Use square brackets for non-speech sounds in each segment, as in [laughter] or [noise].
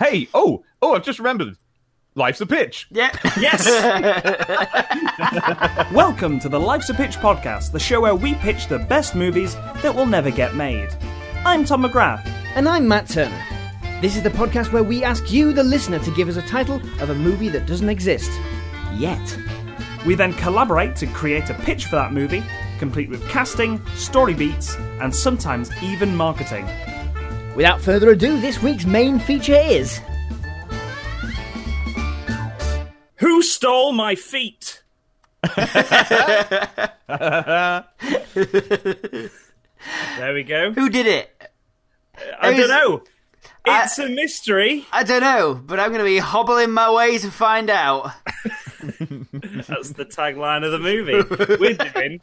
Hey, oh, oh, I've just remembered. Life's a pitch. Yeah. [laughs] Yes! [laughs] Welcome to the Life's a Pitch podcast, the show where we pitch the best movies that will never get made. I'm Tom McGrath. And I'm Matt Turner. This is the podcast where we ask you, the listener, to give us a title of a movie that doesn't exist. Yet. We then collaborate to create a pitch for that movie, complete with casting, story beats, and sometimes even marketing. Without further ado, this week's main feature is. Who stole my feet? there we go. Who did it? I Who's- don't know. It's a mystery. I don't know, but I'm going to be hobbling my way to find out. [laughs] That's the tagline of the movie. We're doing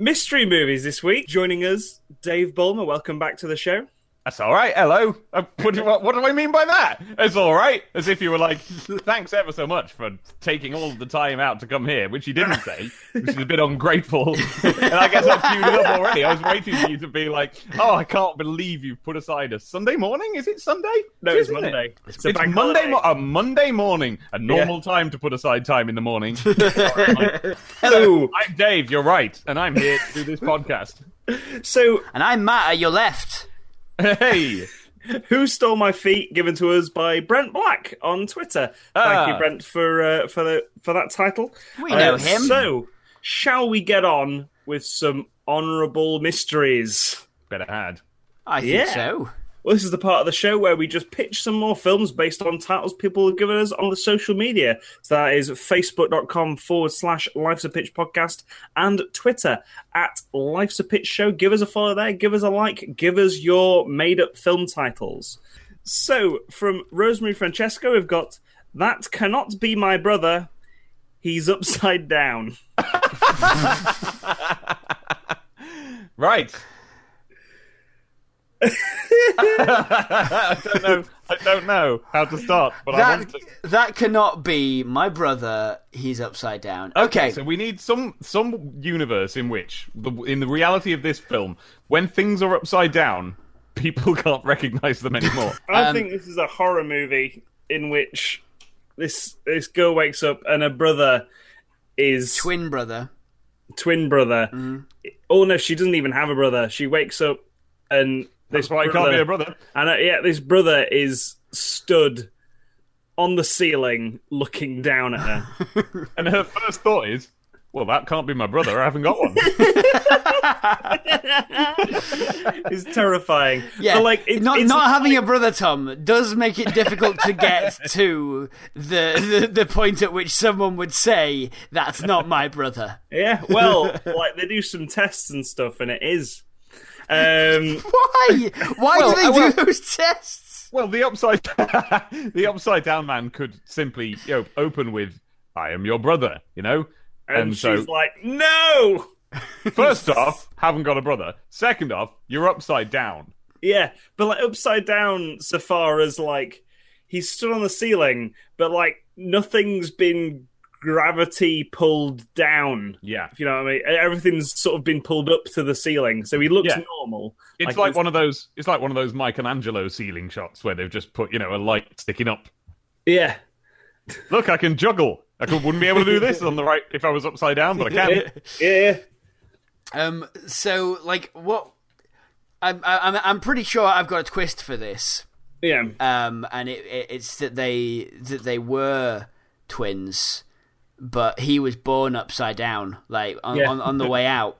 mystery movies this week. Joining us, Dave Bulmer. Welcome back to the show. That's all right. Hello. Uh, what, do, what, what do I mean by that? It's all right. As if you were like, thanks ever so much for taking all the time out to come here, which you didn't say, which is a bit ungrateful. [laughs] and I guess I've queued it up already. I was waiting for you to be like, oh, I can't believe you've put aside a Sunday morning. Is it Sunday? No, it's Isn't it? Monday. It's, It's bank Monday, mo- a Monday morning, a normal time to put aside time in the morning. [laughs] Hello. I'm Dave. You're right, and I'm here to do this [laughs] podcast. So, And I'm Matt at your left. Hey, Who Stole My Feet, given to us by Brent Black on Twitter. Ah. Thank you, Brent, for uh, for the for that title. We know Uh, him. So, shall we get on with some honourable mysteries? better had. I think Yeah. so. Well, this is the part of the show where we just pitch some more films based on titles people have given us on the social media. So that is facebook.com forward slash Life's a Pitch podcast and Twitter at Life's a Pitch show. Give us a follow there, give us a like, give us your made up film titles. So from Rosemary Francesco, we've got That Cannot Be My Brother. He's upside down. [laughs] Right. I don't know. I don't know how to start, but I That, want to. that cannot be my brother. He's upside down. Okay. So we need some some universe in which, the, in the reality of this film, when things are upside down, people [laughs] can't recognize them anymore. I Um, think this is a horror movie in which this this girl wakes up and her brother is Twin brother. twin brother. Mm-hmm. Oh no, she doesn't even have a brother. She wakes up and this That's why I can't be a brother. And uh, yeah, this brother is stood on the ceiling looking down at her. [laughs] And her first thought is, "Well, that can't be my brother. I haven't got one." [laughs] it's terrifying. Yeah, But, like it, not it's not having a brother, Tom, does make it difficult to get [laughs] to the, the the point at which someone would say that's not my brother. yeah. Well, like they do some tests and stuff, and it is. Um, [laughs] Why? Why Well, do they I- do those tests? well, the upside [laughs] the upside down man could simply you know, open with, "I am your brother," you know. and so, she's like, "No." [laughs] first off, haven't got a brother. Second off, you're upside down. Yeah, but like upside down so far as like he's stood on the ceiling, but like nothing's been gravity pulled down. Yeah. If you know what I mean. Everything's sort of been pulled up to the ceiling, so he looks Yeah. normal. It's like, one of those. It's like one of those Michelangelo ceiling shots where they've just put, you know, a light sticking up. Yeah. Look, I can juggle. I could, wouldn't be able to do this on the right if I was upside down, but I can. Yeah. Um. So, like, what? I'm I'm I'm pretty sure I've got a twist for this. Yeah. Um. And it, it it's that they that they were twins, but he was born upside down, like on Yeah. on, on the way out.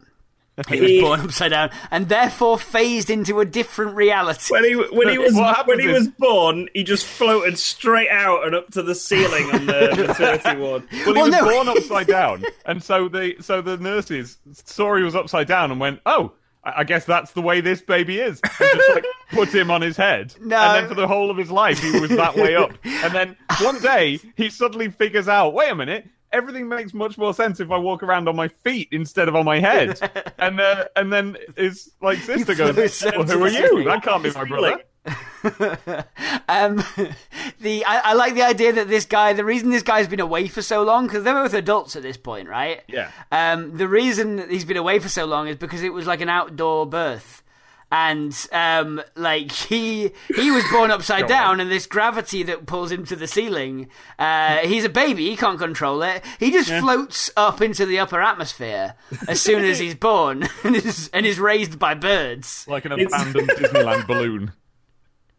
[laughs] He was born upside down, and therefore phased into a different reality. When he when he was when he was born, he just floated straight out and up to the ceiling on the [laughs] maternity ward. Well, he Well, was no. born upside down, and so the so the nurses saw he was upside down and went, "Oh, I I guess that's the way this baby is." And just like [laughs] put him on his head, No. and then for the whole of his life he was that way up. And then one day he suddenly figures out, "Wait a minute." Everything makes much more sense if I walk around on my feet instead of on my head, [laughs] and uh, and then his like sister goes, well, "Who are you? That can't be my brother." [laughs] Um, the I, I like the idea that this guy, the reason this guy's been away for so long, because they're both adults at this point, right? Yeah. Um, the reason he's been away for so long is because it was like an outdoor birth, and um, like he he was born upside down, and this gravity that pulls him to the ceiling. Uh, he's a baby; he can't control it. He just floats up into the upper atmosphere as soon as he's born, [laughs] and is and is raised by birds. Like an abandoned Disneyland balloon.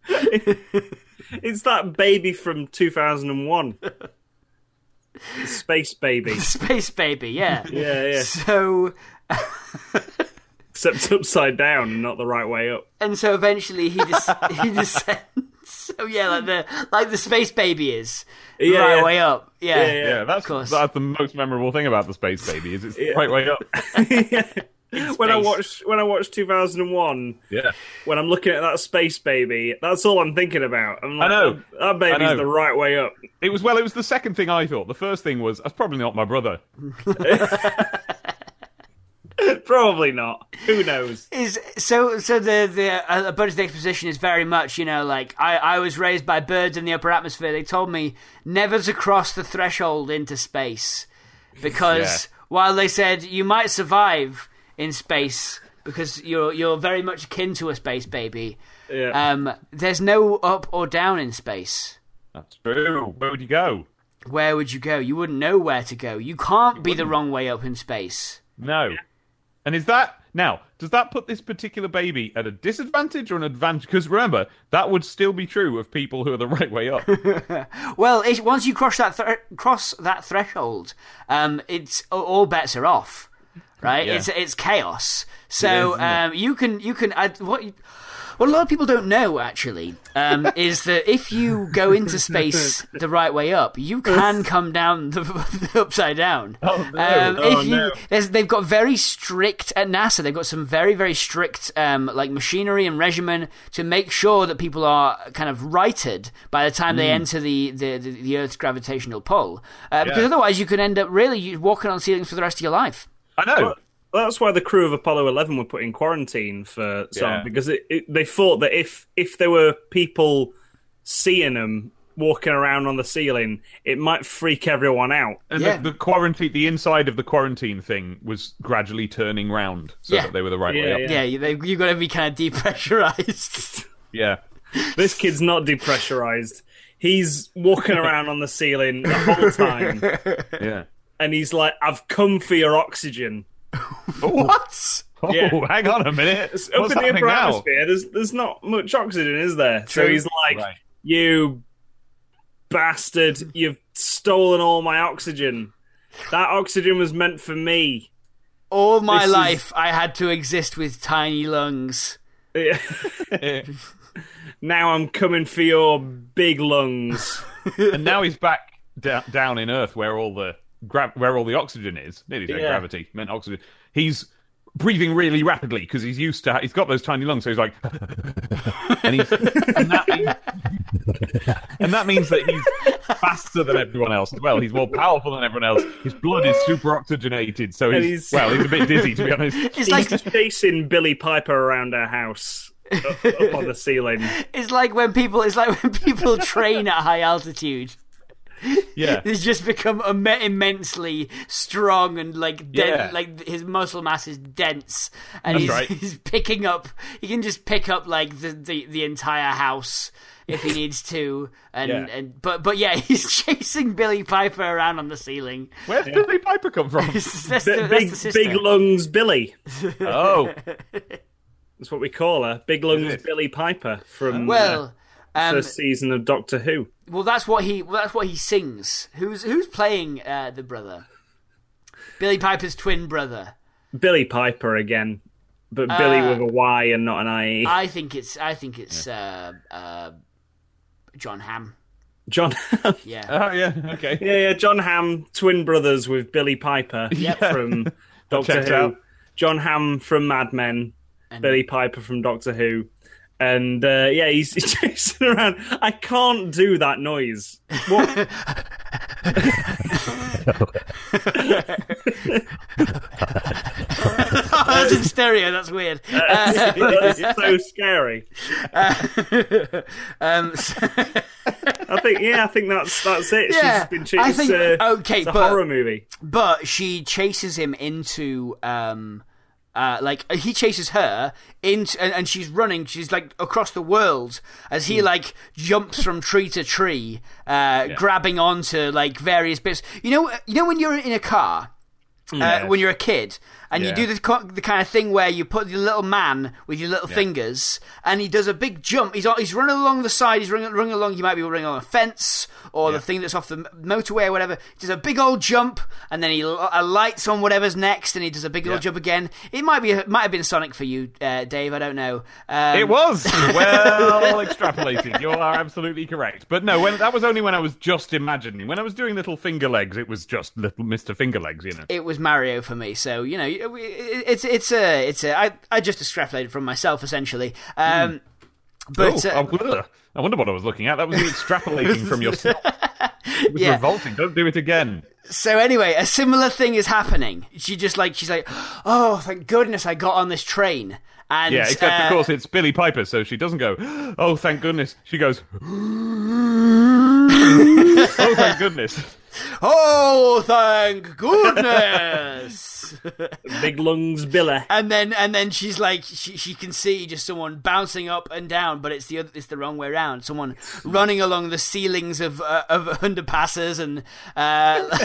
[laughs] It's that baby from 2001. Space baby. [laughs] Space baby, yeah. Yeah, yeah. So Except upside down and not the right way up. and so eventually he des- [laughs] he descends. [laughs] So yeah, like the like the space baby is Yeah, right yeah. way up. Yeah, Yeah, Yeah, that's course. that's the most memorable thing about the space baby is it's right way up. [laughs] When I space. watched when I watched 2001, Yeah, when I'm looking at that space baby, that's all I'm thinking about. I'm like, know. That, that baby's I know. the right way up. it was well. It was the second thing I thought. The first thing was that's probably not my brother. [laughs] Probably not. Who knows? is so so the the uh, a bunch of the exposition is very much you know like I I was raised by birds in the upper atmosphere. They told me never to cross the threshold into space because Yeah. while they said you might survive in space because you're you're very much akin to a space baby. Yeah. Um, there's no up or down in space. That's true. Where would you go? Where would you go? You wouldn't know where to go. You can't be the wrong way up in space. No. And is that now? Does that put this particular baby at a disadvantage or an advantage? Because remember, that would still be true of people who are the [laughs] right way up. [laughs] Well, it, once you cross that thr cross that threshold, um, it's all bets are off, right? Yeah. It's it's chaos. So It is, um, you can you can add what. You, what a lot of people don't know actually um, [laughs] is that if you go into space the right way up, you can come down the, [laughs] the upside down. Oh, no. Um, Oh, if you, no. they've got very strict at NASA. They've got some very very strict um, like machinery and regimen to make sure that people are kind of righted by the time they Mm. enter the, the, the, the Earth's gravitational pull. Uh, Because otherwise, you could end up really walking on ceilings for the rest of your life. I know. Well, that's why the crew of Apollo 11 were put in quarantine for some Yeah. because it, it, they thought that if if there were people seeing them walking around on the ceiling, it might freak everyone out. And Yeah. the, the quarantine, the inside of the quarantine thing was gradually turning round so Yeah. that they were the right Yeah, way up. yeah. Yeah, you've got to be kind of depressurized. [laughs] Yeah. This kid's not depressurized. He's walking around on the ceiling the whole time, [laughs] Yeah. and he's like, "I've come for your oxygen." [laughs] what? Oh, Yeah. hang on a minute. Up What's in the upper now? atmosphere, there's there's not much oxygen, is there? So he's like, Right. "You bastard! You've stolen all my oxygen. That oxygen was meant for me." All my This is- life, I had to exist with tiny lungs. Yeah. [laughs] now I'm coming for your big lungs. and now he's back da- down in Earth where all the gra- where all the oxygen is. Nearly said Yeah. gravity meant oxygen. He's breathing really rapidly because he's used to. He's got those tiny lungs, so he's like, [laughs] and he's and that, means, [laughs] and that means that he's faster than everyone else as well. He's more powerful than everyone else. His blood is super oxygenated, so he's, he's- well, he's a bit dizzy to be [laughs] honest. He's like chasing Billie Piper around our house up, up on the ceiling. it's like when people it's like when people train at high altitude. Yeah, [laughs] He's just become Im- immensely strong and like den- Yeah. like his muscle mass is dense, and That's he's, right. [laughs] he's picking up. He can just pick up like the the, the entire house if he [laughs] needs to, and, Yeah. and but but yeah, he's chasing Billie Piper around on the ceiling. where's Billie Piper come from? that's, the, Bi- that's big the big lungs Billie. oh, That's what we call her. Big lungs Billie Piper from well, uh, um, first season of Doctor Who. well, that's what he well, that's what he sings. Who's who's playing uh, the brother? Billie Piper's twin brother. Billy Piper again, but Billy Uh, with a Y and not an I. I think it's I think it's uh, uh, Jon Hamm. Jon. [laughs] Yeah. oh yeah, okay. yeah, yeah. Jon Hamm, twin brothers with Billie Piper [laughs] from Doctor Who. out. Jon Hamm from Mad Men. And- Billie Piper from Doctor Who. And uh, yeah, he's [laughs] chasing around. I can't do that noise. What? oh, [laughs] [laughs] that's in stereo. That's weird. Uh, it's so scary. um, so- I think yeah, I think that's that's it. Yeah, She's been chased. I think- uh, okay, it's a but- horror movie. but she chases him into um, Uh, like he chases her into, and, and she's running. She's like across the world as he like jumps from tree to tree, uh, grabbing onto like various bits. You know, you know when you're in a car, uh, when you're a kid, and you do the, the kind of thing where you put your little man with your little fingers, and he does a big jump. He's he's running along the side. He's running, running along. You might be running on a fence or the thing that's off the motorway or whatever. He does a big old jump, and then he l- uh, lights on whatever's next, and he does a big old jump again. It might be might have been Sonic for you, uh, Dave. I don't know. Um, It was [laughs] well extrapolated. You are absolutely correct. But no, when that was only when I was just imagining. When I was doing little finger legs, it was just little Mister Finger Legs. You know. it was Mario for me. So you know, it- it's it's a it's a I I just extrapolated from myself essentially. Um, But oh, uh, I wonder- I wonder what I was looking at. That was you extrapolating from yourself. [laughs] It was Yeah. revolting. Don't do it again. so anyway, a similar thing is happening. She just like she's like, oh, thank goodness I got on this train. And Yeah, except uh, of course it's Billie Piper, so she doesn't go. Oh, thank goodness. She goes. [laughs] oh, thank goodness. Oh, thank goodness. [laughs] Big lungs, Billie. and then and then she's like she she can see just someone bouncing up and down, but it's the other, it's the wrong way around. Someone running along the ceilings of uh, of underpasses and uh,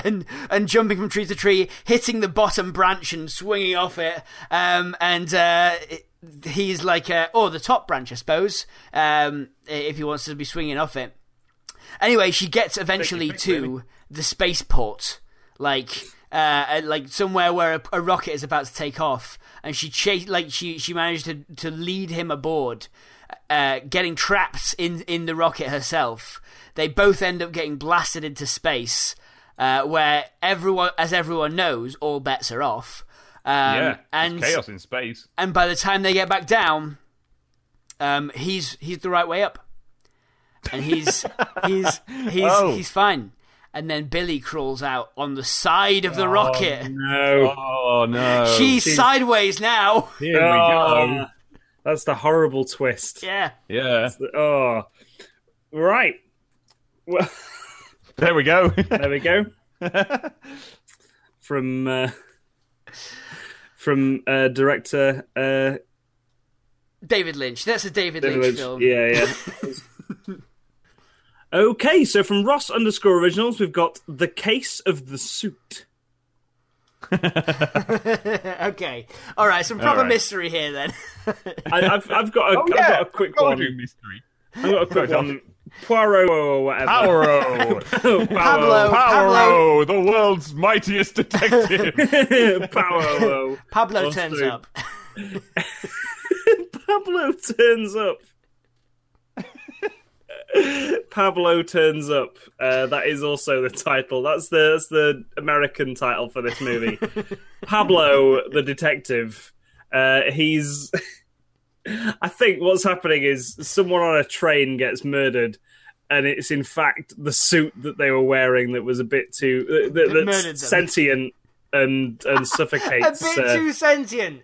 [laughs] and and jumping from tree to tree, hitting the bottom branch and swinging off it. Um, and uh, it- he's like uh, or the top branch, I suppose. Um, if he wants to be swinging off it. Anyway, she gets eventually to really. the spaceport, like uh, like somewhere where a, a rocket is about to take off, and she chase like she she managed to to lead him aboard, uh, getting trapped in in the rocket herself. They both end up getting blasted into space, uh, where everyone, as everyone knows, all bets are off. Um, Yeah, and chaos in space. and by the time they get back down, um, he's he's the right way up, and he's he's [laughs] he's Oh. he's fine. And then Billie crawls out on the side of the rocket. No. Oh no! She's sideways now. Here we Oh, go. [laughs] That's the horrible twist. Yeah. Yeah, Oh. Right. Well, [laughs] there we go. there we go. From uh, from uh, director uh, David Lynch. That's a David, David Lynch, Lynch. film. Yeah, yeah. Okay, so from Ross underscore originals, we've got the case of the suit. [laughs] okay. All right. Some proper right. mystery here then. I, I've I've got a, Oh have got a quick Told one. you, mystery. I've got a quick Sorry, one. Poirot or whatever. Poirot. [laughs] Pablo. Pablo. Poirot, the world's mightiest detective. [laughs] Poirot. Pablo turns up. Pablo turns up. [laughs] Pablo turns up. Uh, that is also the title. That's the that's the American title for this movie. [laughs] Pablo, the detective. Uh, he's. [laughs] I think what's happening is someone on a train gets murdered, and it's in fact the suit that they were wearing that was a bit too uh, that, murdered them. that's sentient and and suffocates. A bit uh, too sentient.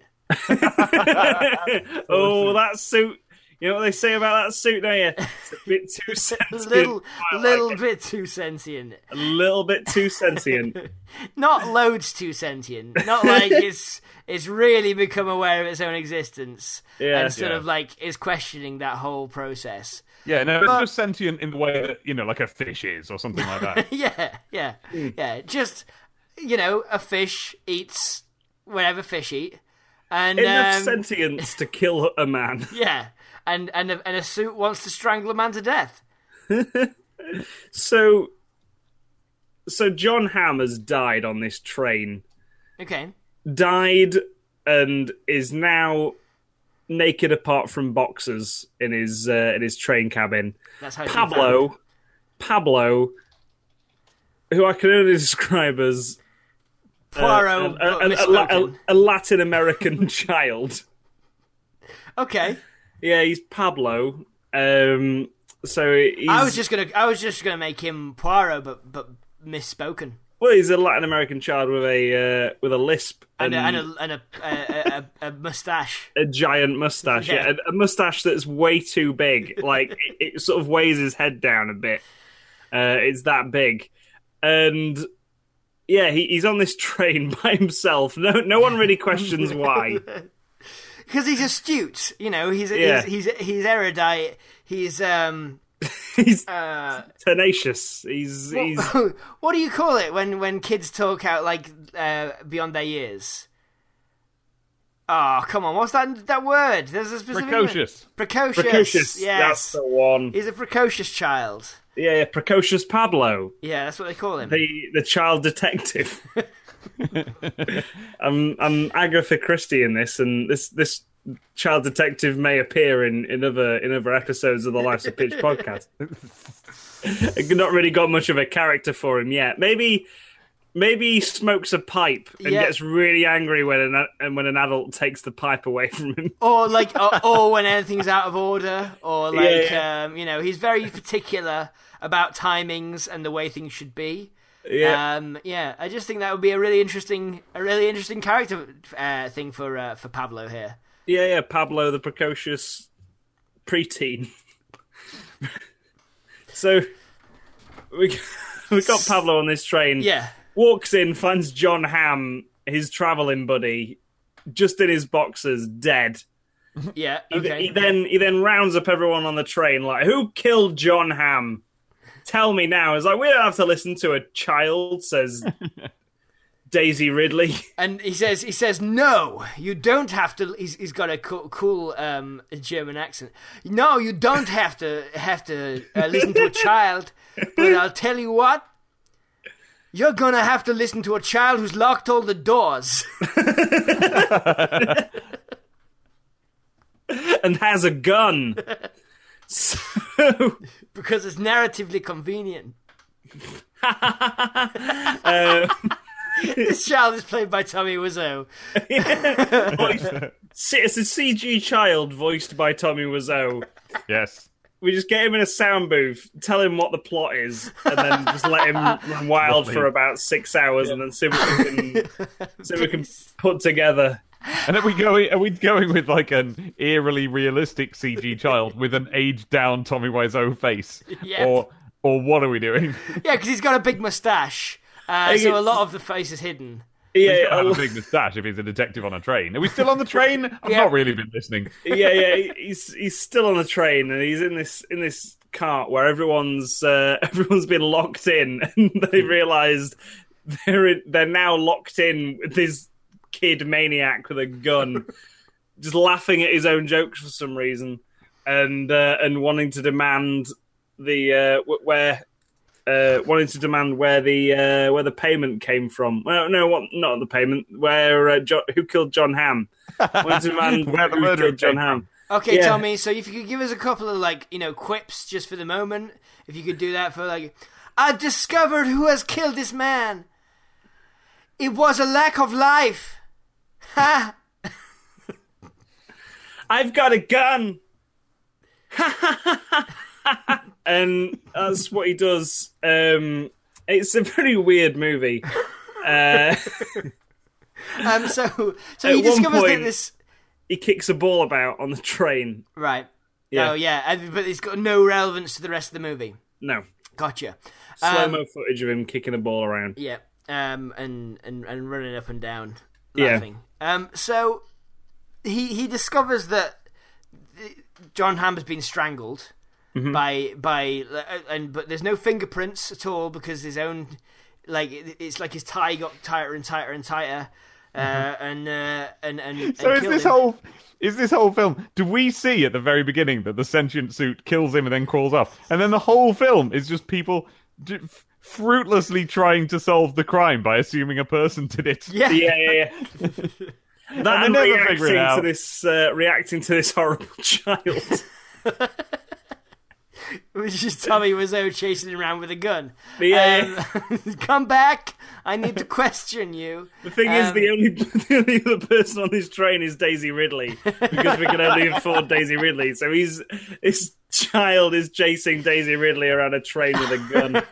oh, that suit. You know what they say about that suit, don't you? It's a bit too [laughs] sentient. Little, I like little it. bit too sentient. A little bit too sentient. [laughs] Not loads too sentient. Not like [laughs] it's it's really become aware of its own existence Yeah. and sort Yeah. of like is questioning that whole process. yeah, no, it's just sentient in the way that you know, like a fish is, or something like that. Yeah, yeah, Hmm. yeah. Just you know, a fish eats whatever fish eat, and Enough um, sentience to kill a man. yeah, and and a, and a suit wants to strangle a man to death. [laughs] So, so Jon Hamm has died on this train. Okay, Died and is now naked apart from boxers in his uh, in his train cabin. that's how. Pablo, Pablo, who I can only [laughs] describe as Poirot, a, a- a- a- a Latin American [laughs] child. okay, Yeah, he's Pablo. Um, so he's, I was just gonna, I was just gonna make him Poirot, but but misspoken. well, he's a Latin American child with a uh, with a lisp And and, a, and a, and a, a, a, mustache. a giant mustache. Yeah. Yeah, a, a mustache that's way too big. Like [laughs] it, it sort of weighs his head down a bit. Uh, it's that big, and yeah, he, he's on this [laughs] train by himself. No, no one really questions why. [laughs] because he's astute. You know, he's Yeah. he's, he's he's erudite. He's um. [laughs] he's Uh, tenacious. He's he's [laughs] what do you call it when when kids talk out like uh, beyond their years? Oh, come on! What's that that word? There's a specific Precocious. Precocious. precocious. Yes. That's the one. He's a precocious child. Yeah, yeah, precocious Pablo, Yeah, that's what they call him. the the child detective. [laughs] [laughs] I'm I'm Agatha Christie in this, and this this child detective may appear in, in other in other episodes of the Life's a Pitch podcast. [laughs] Not really got much of a character for him yet. Maybe maybe he smokes a pipe and Yeah. gets really angry when an and when an adult takes the pipe away from him. or [laughs] like, or, or when anything's out of order, or Yeah, like, yeah. um, you know, he's very particular about timings and the way things should be. Yeah. Um, yeah, I just think that would be a really interesting, a really interesting character uh, thing for uh, for Pablo here. Yeah, yeah, Pablo the precocious preteen. [laughs] so we [laughs] we got Pablo on this train. Yeah, Walks in, finds Jon Hamm, his traveling buddy, just in his boxers, dead. [laughs] yeah, He, okay. he then he then rounds up everyone on the train like, "Who killed Jon Hamm? Tell me now." It's like we don't have to listen to a child, says [laughs] Daisy Ridley. And he says, he says, no, you don't have to. He's, he's got a cool, cool um, German accent. No, you don't have to have to uh, listen to a child. But I'll tell you what, you're gonna have to listen to a child who's locked all the doors. [laughs] and has a gun. [laughs] So [laughs] because it's narratively convenient. uh, [laughs] [laughs] This child is played by Tommy Wiseau. See, it's a CG child voiced by Tommy Wiseau. Yes. We just get him in a sound booth, tell him what the plot is, and then just let him run wild Lovely. for about six hours, and then see what we can, see what we can put together. And are we going? Are we going with like an eerily realistic CG child with an aged down Tommy Wiseau face, Yeah. or or what are we doing? Yeah, because he's got a big moustache. Uh, Hey, so a lot of the face is hidden. Yeah, got to have I- a big moustache if he's a detective on a train. Are we still on the train? [laughs] I've Yeah. not really been listening. yeah, yeah. He's he's still on the train, and he's in this in this cart where everyone's uh, [laughs] everyone's been locked in, and they realised they're in, they're now locked in with this kid maniac with a gun, [laughs] just laughing at his own jokes for some reason, and uh, and wanting to demand the uh, where. Uh, wanting to demand where the uh, where the payment came from. Well, no, what, not the payment. Where uh, jo- who killed Jon Hamm? Wanting to demand [laughs] Where the who murder killed Jon came Hamm. Okay, Yeah. Tommy. So if you could give us a couple of like you know quips just for the moment, if you could do that for like, I've discovered who has killed this man. It was a lack of life. Ha! I've got a gun. [laughs] and that's what he does. Um, it's a very weird movie. Uh, [laughs] Um. So so he discovers that this he kicks a ball about on the train. right. Yeah. Oh, yeah. But it's got no relevance to the rest of the movie. No, Gotcha. slow Um, mo footage of him kicking a ball around. Yeah. Um. And and and running up and down, laughing. Um. So he he discovers that Jon Hamm has been strangled Mm-hmm. by by uh, and but there's no fingerprints at all because his own like it's like his tie got tighter and tighter and tighter. Uh, and, uh, and and and So is this him. whole is this whole film? Do we see at the very beginning that the sentient suit kills him and then crawls off, and then the whole film is just people fruitlessly trying to solve the crime by assuming a person did it? yeah Yeah, yeah, yeah. that and never reacting it to this, uh, reacting to this horrible [laughs] child. [laughs] which is Tommy Wiseau chasing him around with a gun. Yeah. Um, [laughs] come back! I need to question you. The thing is, Um, the only [laughs] the only other person on this train is Daisy Ridley because we can only afford Daisy Ridley. So he's this child is chasing Daisy Ridley around a train with a gun.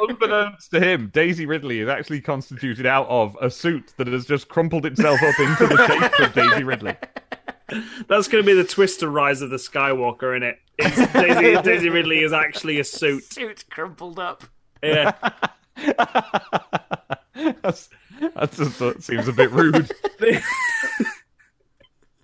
Unbeknownst to him, Daisy Ridley is actually constituted out of a suit that has just crumpled itself up into the shape of Daisy Ridley. That's going to be the twist to Rise of the Skywalker, in it? It's [laughs] Daisy, Daisy Ridley is actually a suit. Suit crumpled up. Yeah, That's, that just that seems a bit rude. [laughs]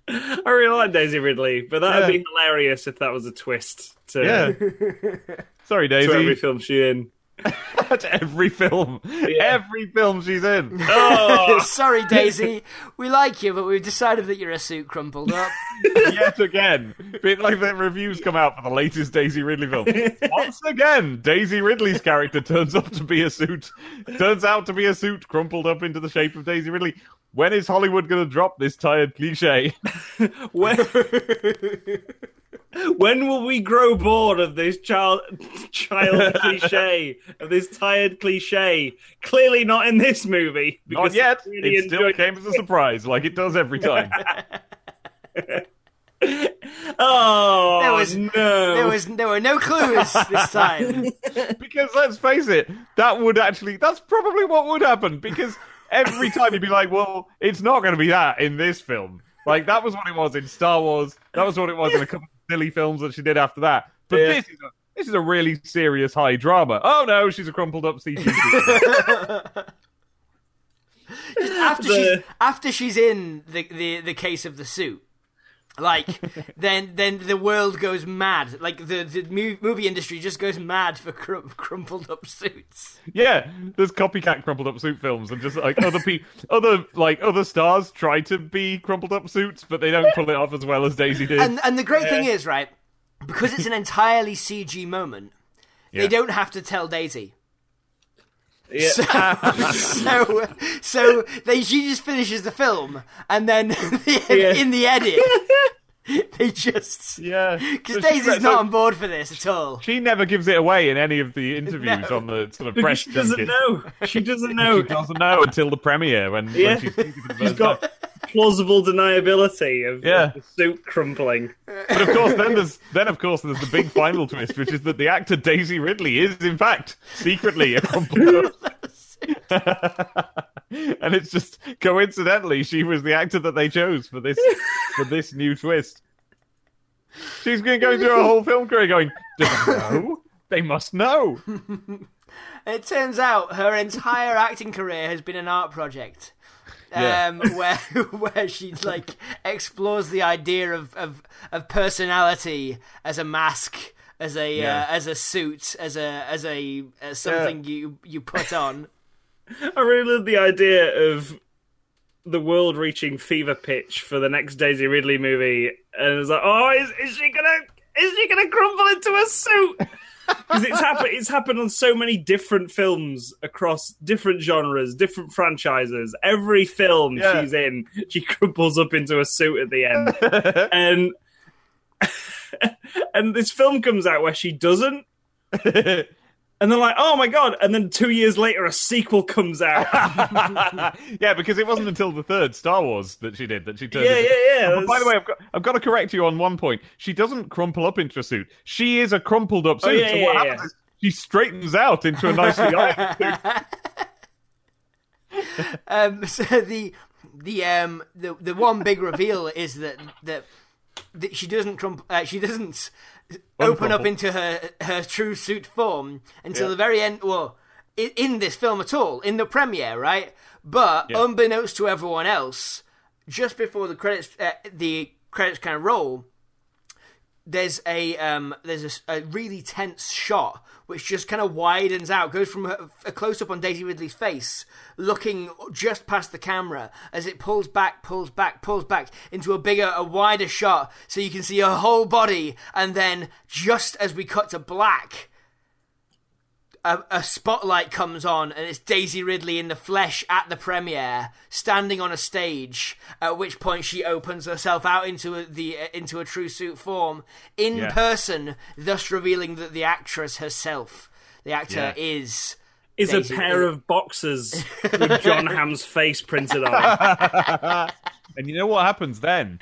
I really like Daisy Ridley, but that'd Yeah. be hilarious if that was a twist to, Yeah. [laughs] Sorry, to every film she in. [laughs] That's every film. Every film she's in. Oh, [laughs] Sorry, Daisy. We like you, but we've decided that you're a suit crumpled up. [laughs] Yet again. Bit like the reviews come out for the latest Daisy Ridley film. Once again, Daisy Ridley's character turns up to be a suit. Turns out to be a suit crumpled up into the shape of Daisy Ridley. When is Hollywood going to drop this tired cliche? [laughs] [laughs] when, when will we grow bored of this child child [laughs] cliche of this tired cliche? Clearly not in this movie. Not because yet. Really It still enjoyed- came as a surprise, like it does every time. Oh There was- no! There was there were no clues this time. because let's face it, that would actually, that's probably what would happen. Because every time you'd be like, well, it's not going to be that in this film. Like, that was what it was in Star Wars. That was what it was in a couple of silly films that she did after that. But Yeah. this is a, this is a really serious high drama. Oh no, she's a crumpled up CG. [laughs] after The- she's after she's in the, the the case of the suit like [laughs] then then the world goes mad like the the movie industry just goes mad for crum- crumpled up suits yeah, there's copycat crumpled up suit films, and just like other pe- other like other stars try to be crumpled up suits, but they don't pull it off as well as Daisy did. and and the great thing is right because it's an entirely cg moment Yeah. they don't have to tell daisy Yeah. [laughs] so so they she just finishes the film and then [laughs] Yeah. in the edit [laughs] they just yeah, because So she- Daisy's so- not on board for this at all. She never gives it away in any of the interviews No. on the sort of press she doesn't know. She doesn't know. She doesn't know until the premiere when, Yeah. when she sees it for the She's first got time. Plausible deniability of, Yeah. of the suit crumpling. But of course, then there's then of course there's the big final twist, which is that the actor Daisy Ridley is in fact secretly a crumpled [laughs] [laughs] and it's just coincidentally she was the actor that they chose for this for this new twist. She's going to go through a whole film career going, "Do they know? They must know." [laughs] It turns out her entire acting career has been an art project. Yeah. Um, [laughs] where where she like explores the idea of, of, of personality as a mask, as a Yeah. uh, as a suit, as a as a as something you you put on. [laughs] I really love the idea of the world reaching fever pitch for the next Daisy Ridley movie, and it's like, oh, is, is she gonna is she gonna crumble into a suit? [laughs] Because it's happened. It's happened on so many different films across different genres, different franchises. Every film Yeah. she's in, she crumples up into a suit at the end, [laughs] and [laughs] and this film comes out where she doesn't. [laughs] And they're like, "Oh my god!" And then two years later, a sequel comes out. [laughs] [laughs] yeah, because it wasn't until the third Star Wars that she did that she turned. Yeah, into- yeah, yeah, Oh, by the way, I've got, I've got to correct you on one point. She doesn't crumple up into a suit. She is a crumpled up suit. Oh, yeah, so yeah, what yeah. happens is she straightens out into a nicely [laughs] ironed suit. Um, so the the um the the one big reveal is that that, that she doesn't crump, uh, she doesn't open up into her her true suit form until Yeah. the very end. Well, in, in this film at all, in the premiere, right? But Yeah. unbeknownst to everyone else, just before the credits uh, the credits kind of roll, there's a um, there's a really tense shot which just kind of widens out, goes from a, a close up on Daisy Ridley's face, looking just past the camera as it pulls back, pulls back, pulls back into a bigger, a wider shot, so you can see her whole body, and then just as we cut to black. A, a spotlight comes on, and it's Daisy Ridley in the flesh at the premiere, standing on a stage. At which point, she opens herself out into a, the uh, into a true suit form in Yeah. person, thus revealing that the actress herself, the actor, Yeah. is is Daisy a pair Ridley. of boxers [laughs] with Jon Hamm's face printed on. [laughs] And you know what happens then?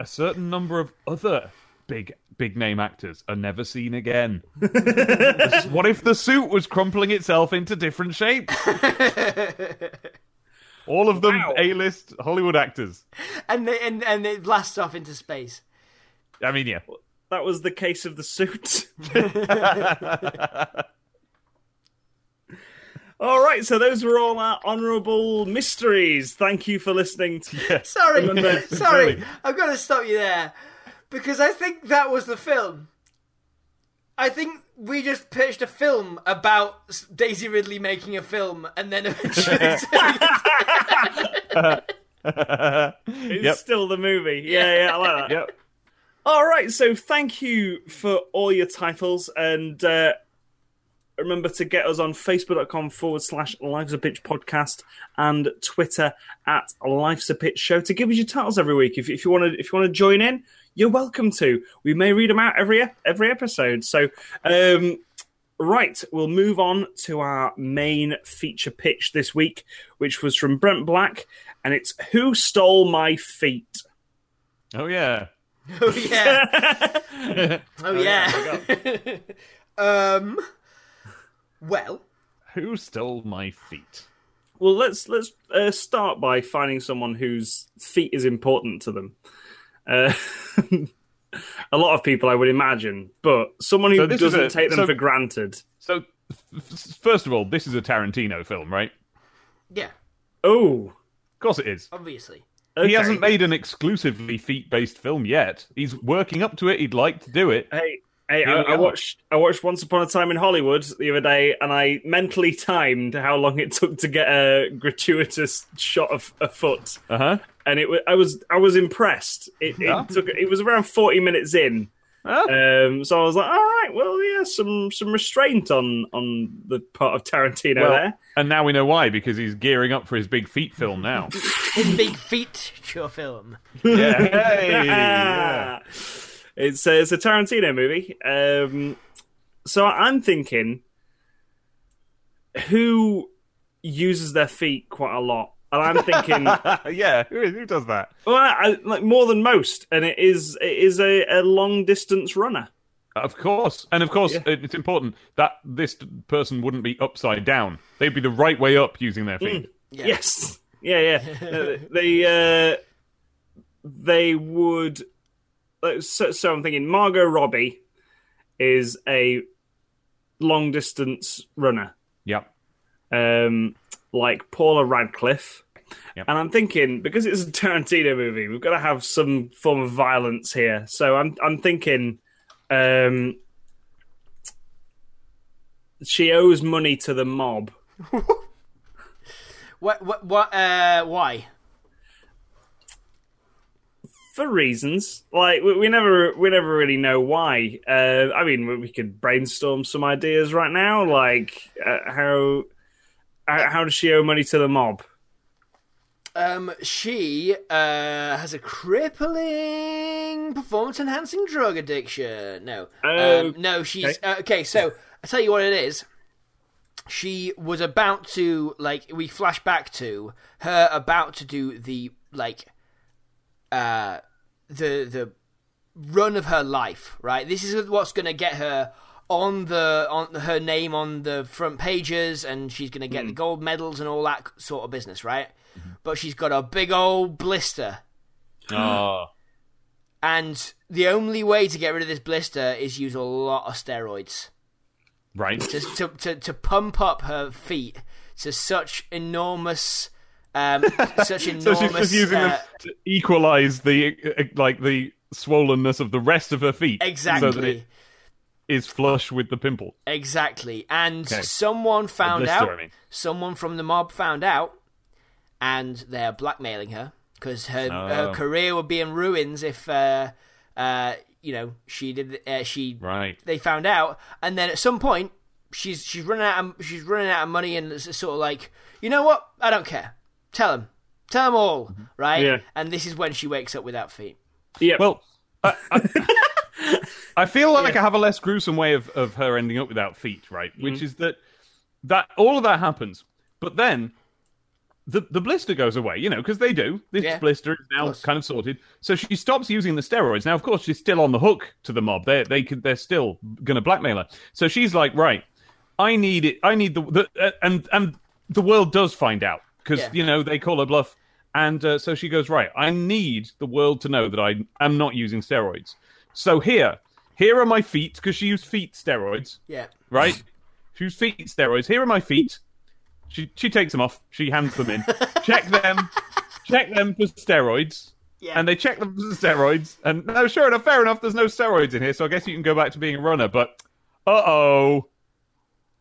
A certain number of other big big name actors are never seen again. [laughs] what if the suit was crumpling itself into different shapes? All of them Wow. A-list Hollywood actors. and they, and and it blasts off into space. I mean, yeah. That was the case of the suit. [laughs] All right, so those were all our honourable mysteries. Thank you for listening. To... [laughs] Sorry, sorry. I've got to stop you there because I think that was the film. I think we just pitched a film about Daisy Ridley making a film and then eventually [laughs] It's Yep. still the movie. Yeah, yeah, I like that. Yep. All right, so thank you for all your titles, and uh, remember to get us on Facebook.com forward slash Life's a Pitch podcast and Twitter at Life's a Pitch Show to give us your titles every week. If, if you want to, if you want to join in, you're welcome to. We may read them out every every episode. So, um, right, we'll move on to our main feature pitch this week, which was from Brent Black, and it's "Who Stole My Feet." Oh yeah. [laughs] [laughs] oh yeah. Oh yeah. [laughs] um. Well, Who stole my feet? Well, let's let's uh, start by finding someone whose feet is important to them. Uh, [laughs] a lot of people, I would imagine, but someone who So doesn't a- take them so- for granted. So, f- f- first of all, this is a Tarantino film, right? yeah, Oh, Of course it is. obviously. okay. He hasn't made an exclusively feet-based film yet. He's working up to it. He'd like to do it. Hey, hey, I, I watched I watched Once Upon a Time in Hollywood the other day, and I mentally timed how long it took to get a gratuitous shot of a foot, Uh huh. and it wa- I was I was impressed. It, Yeah. it took it was around forty minutes in. Um, so I was like, all right, well, yeah, some some restraint on on the part of Tarantino Well, there. and now we know why because he's gearing up for his big feet film now. [laughs] His big feature film. yeah. [laughs] Hey, yeah. [laughs] It's a, it's a Tarantino movie. Um, so I'm thinking, who uses their feet quite a lot, and I'm thinking, [laughs] yeah. Who, who does that? well, I, like more than most, and it is it is a, a long distance runner. Of course, and of course, it- it's important that this person wouldn't be upside down. They'd be the right way up using their feet. Yes, yeah, yeah. Uh, [laughs] they uh, they would. Uh, So, so I'm thinking Margot Robbie is a long distance runner. Yep. um, like Paula Radcliffe. Yep. And I'm thinking because it's a Tarantino movie, we've got to have some form of violence here. So I'm I'm thinking um, she owes money to the mob. [laughs] What? What? What? Uh, why? For reasons like we, we never we never really know why. Uh, I mean, we- we could brainstorm some ideas right now, like uh, how how how does she owe money to the mob? Um, she uh has a crippling performance-enhancing drug addiction. No, um, no, she's uh, okay. So I tell you what it is. She was about to like we flash back to her about to do the like uh the the run of her life, right? This is what's going to get her on the on her name on the front pages, and she's going to get the gold medals and all that sort of business, right? But she's got a big old blister, Oh. [gasps] and the only way to get rid of this blister is use a lot of steroids Right. to to to, to pump up her feet to such enormous. Um, [laughs] such enormous. So she's just using uh, them to equalize the uh, like the swollenness of the rest of her feet, exactly. so that it is flush with the pimple. Exactly. And Okay. someone found blister, out. I mean. Someone from the mob found out, and they're blackmailing her because her her Oh. career would be in ruins if, uh, uh, you know, she did. Uh, she Right. they found out, and then at some point she's she's running out of, she's running out of money, and it's sort of like, you know what? I don't care. Tell them. Tell them all, right? Yeah. And this is when she wakes up without feet. Yeah, Well, I, I, [laughs] I feel like I have a less gruesome way of, of her ending up without feet, right? Mm-hmm. Which is that that all of that happens, but then the the blister goes away, you know, because they do. This Yeah, blister is now course. kind of sorted, so she stops using the steroids. Now, of course, she's still on the hook to the mob. They they could they're still going to blackmail her. So she's like, right, I need it. I need the, the uh, and and the world does find out because Yeah. you know they call her bluff. And uh, so she goes, right, I need the world to know that I am not using steroids. So here, here are my feet, because she used feet steroids, Yeah. right? she used feet steroids. Here are my feet. She she takes them off. She hands them in. [laughs] check them. Check them for steroids. Yeah. And they check them for steroids. And no, sure enough, fair enough. There's no steroids in here, so I guess you can go back to being a runner. But uh oh,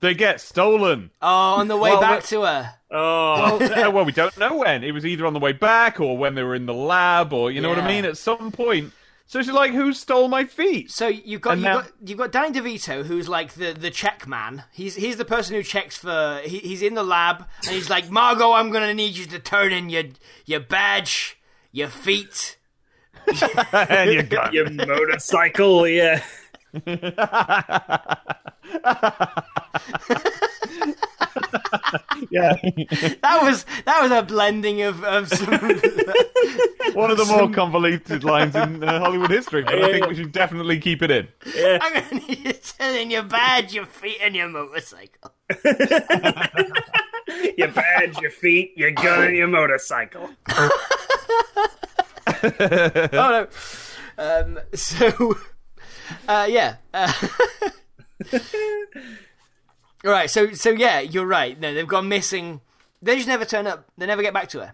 they get stolen. Oh, on the way Well, back to her. Oh, [laughs] Uh, well, we don't know when. It was either on the way back or when they were in the lab, or you know what I mean. At some point, so she's like, "Who stole my feet?" So you've got And you've now- got you've got Danny DeVito, who's like the the check man. He's he's the person who checks for. He, he's in the lab and he's like, Margot, I'm gonna need you to turn in your your badge, your feet. [laughs] and you got your motorcycle, yeah. [laughs] yeah. That was that was a blending of of some. [laughs] One of the more convoluted lines in uh, Hollywood history, but I think we should definitely keep it in. I'm gonna need you to turn in your badge, your feet, and your motorcycle. [laughs] Your badge, your feet, your gun, and your motorcycle. [laughs] oh no. Um, so, uh, yeah. Uh, all right. So, so yeah, you're right. No, they've gone missing. They just never turn up. They never get back to her.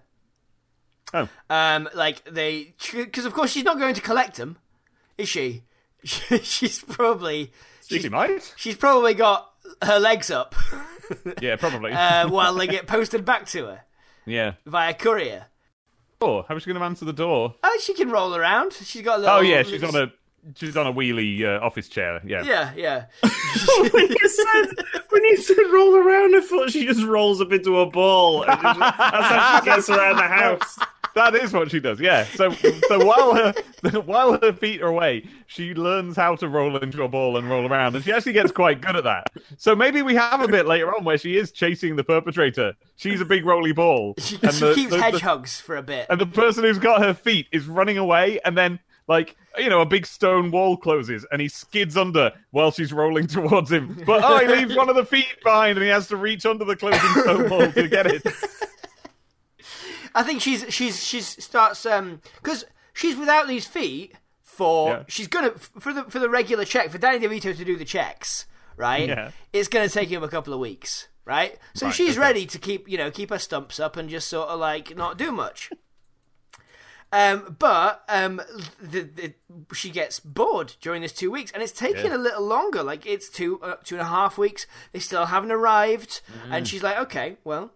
Oh. Um, like they, because of course she's not going to collect them, is she? [laughs] she's probably She might. she's probably got her legs up [laughs] Yeah, probably. [laughs] uh, while they get posted back to her yeah. via courier. Oh, how is she going to answer the door? Oh, she can roll around. She's got a little. Oh yeah, she's on a she's on a wheelie uh, office chair. Yeah. Yeah, yeah. [laughs] when you said when you said roll around, I thought she just rolls up into a ball. And just, that's how she gets around the house. That is what she does. Yeah. So so while her [laughs] while her feet are away, she learns how to roll into a ball and roll around, and she actually gets quite good at that. So maybe we have a bit later on where she is chasing the perpetrator. She's a big roly ball, She, and she the- keeps the- the- hedgehogs for a bit. and the person who's got her feet is running away, and then like you know a big stone wall closes, and he skids under while she's rolling [laughs] towards him. But oh, he leaves one of the feet behind, and he has to reach under the closing stone wall to get it. [laughs] I think she's she's she's starts um because she's without these feet for Yeah. she's gonna for the for the regular check for Danny DeVito to do the checks right. Yeah. It's gonna take him a couple of weeks. Right, so Right, she's okay. ready to keep you know keep her stumps up and just sort of like not do much. Um, but um, the, the, she gets bored during this two weeks, and it's taking Yeah. a little longer. Like it's two uh, two and a half weeks. They still haven't arrived, Mm. and she's like, "Okay, well,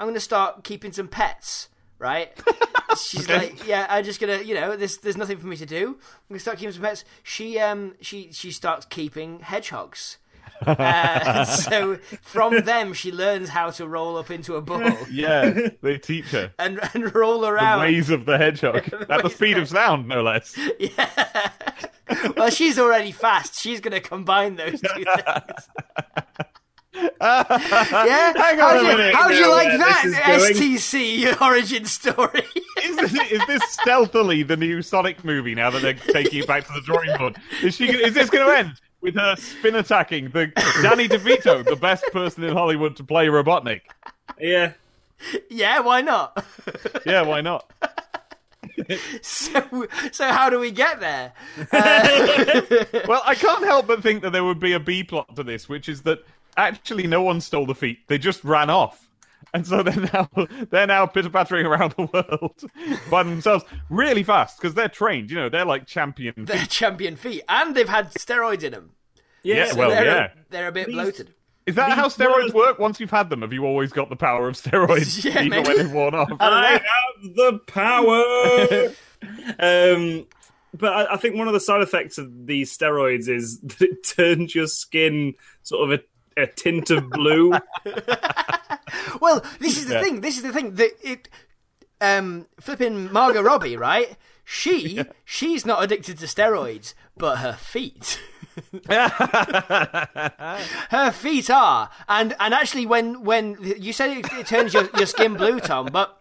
I'm going to start keeping some pets." Right? [laughs] She's Okay. like, "Yeah, I'm just gonna, you know, there's there's nothing for me to do. I'm gonna start keeping some pets." She um she she starts keeping hedgehogs. Uh, [laughs] so from them, she learns how to roll up into a ball Yeah, [laughs] they teach her and and roll the around. ways of the hedgehog [laughs] at the speed of sound, no less. Yeah. Well, she's already fast. She's going to combine those two things. yeah, Hang on how'd a you, minute. how'd you like that STC origin story? Is this, is this stealthily the new Sonic movie now that they're taking it back to the drawing board? Is she? Is this going to end with her spin attacking the Danny DeVito, the best person in Hollywood to play Robotnik? Yeah. yeah, why not? Yeah, why not? [laughs] so, so how do we get there? [laughs] Well, I can't help but think that there would be a B plot to this, which is that actually no one stole the feet; they just ran off. And so they're now they're now pitter pattering around the world [laughs] by themselves really fast because they're trained. You know, they're like champion. They're champion feet, and they've had steroids in them. Yeah, So well, they're, yeah. they're a bit bloated. Is that how steroids were- work? Once you've had them, have you always got the power of steroids, [laughs] Yeah, even maybe. when they've worn off? I have the power. [laughs] um, but I, I think one of the side effects of these steroids is that it turns your skin sort of a, a tint of blue. [laughs] Well, this is the Yeah. thing. This is the thing that it. Um, flipping Margot Robbie, right? She [laughs] she's not addicted to steroids, but her feet. [laughs] her feet are, and and actually, when when you said it, it turns your, your skin blue, Tom, but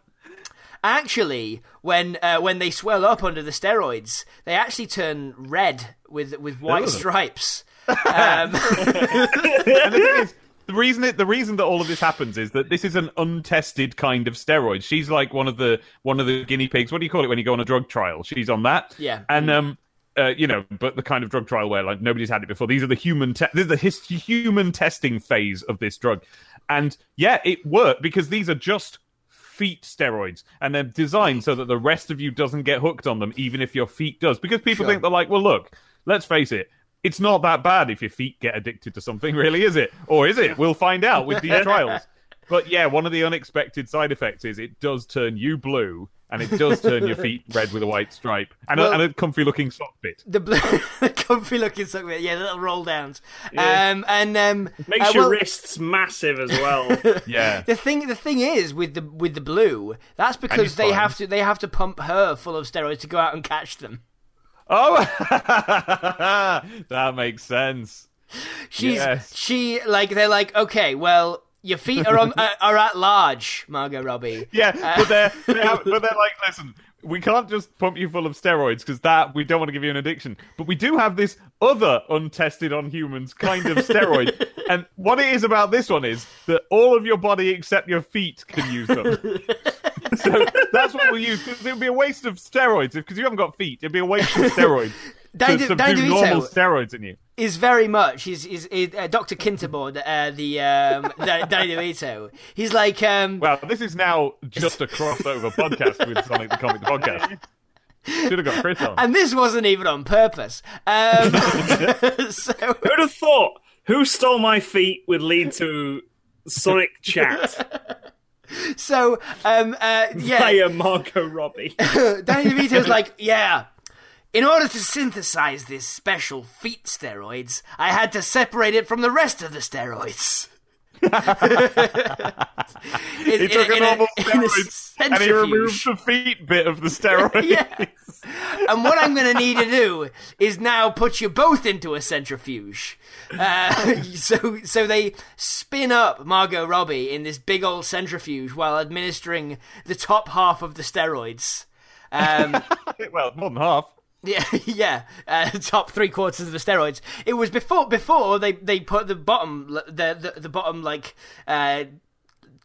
actually, when uh, when they swell up under the steroids, they actually turn red with with white Ugh. stripes. Um, [laughs] And the thing is, the reason it, the reason that all of this happens is that this is an untested kind of steroid. She's like one of the one of the guinea pigs. What do you call it when you go on a drug trial? She's on that. Yeah. And um, uh, you know, but the kind of drug trial where like nobody's had it before. These are the human. Te- this is the his- human testing phase of this drug. And yeah, it worked because these are just feet steroids and they're designed so that the rest of you doesn't get hooked on them, even if your feet does. Because people Sure. think they're like, well, look, let's face it. It's not that bad if your feet get addicted to something, [laughs] really, is it? Or is it? We'll find out with these [laughs] trials. But yeah, one of the unexpected side effects is it does turn you blue and it does turn your feet red with a white stripe and, Well- a, and a comfy looking sock bit. The blue, [laughs] the comfy looking sock bit, yeah, the little roll downs. Um, and um, Makes uh, your well, wrists massive as well. Yeah. The thing, the thing is with the with the blue, that's because his they have to they have to pump her full of steroids to go out and catch them. Oh, [laughs] that makes sense. She's Yes. she like they're like okay, well your feet are on [laughs] uh, are at large, Margot Robbie. Yeah, but they're, [laughs] they have, but they're like, listen, we can't just pump you full of steroids because that we don't want to give you an addiction. But we do have this other untested on humans kind of steroid. and what it is about this one is that all of your body except your feet can use them. So that's what we'll use because it would be a waste of steroids because you haven't got feet. It'd be a waste of steroids. [laughs] Danny to De- subdue Danny DeVito. normal steroids in you. Is very much he's is uh, Doctor Kintobor, uh, the um, [laughs] Da- Danny DeVito. He's like um, Wow, this is now just a crossover [laughs] podcast with Sonic the Comic podcast. Should have got Chris on. and this wasn't even on purpose. Um, so Who'd have thought? Who stole my feet would lead to Sonic chat [laughs] so um, uh, yeah, via Margot Robbie. [laughs] Danny DeVito's like, yeah. In order to synthesize this special feet steroids, I had to separate it from the rest of the steroids. In- [laughs] He in- took a in normal in a steroid and he removed the feet bit of the steroid. [laughs] Yeah. And what I'm going to need to do is now put you both into a centrifuge. Uh, [laughs] so, so they spin up Margot Robbie in this big old centrifuge while administering the top half of the steroids. Um, well, more than half. Yeah, [laughs] yeah. Uh, [laughs] top three quarters of the steroids. It was before before they, they put the bottom the the, the bottom like uh,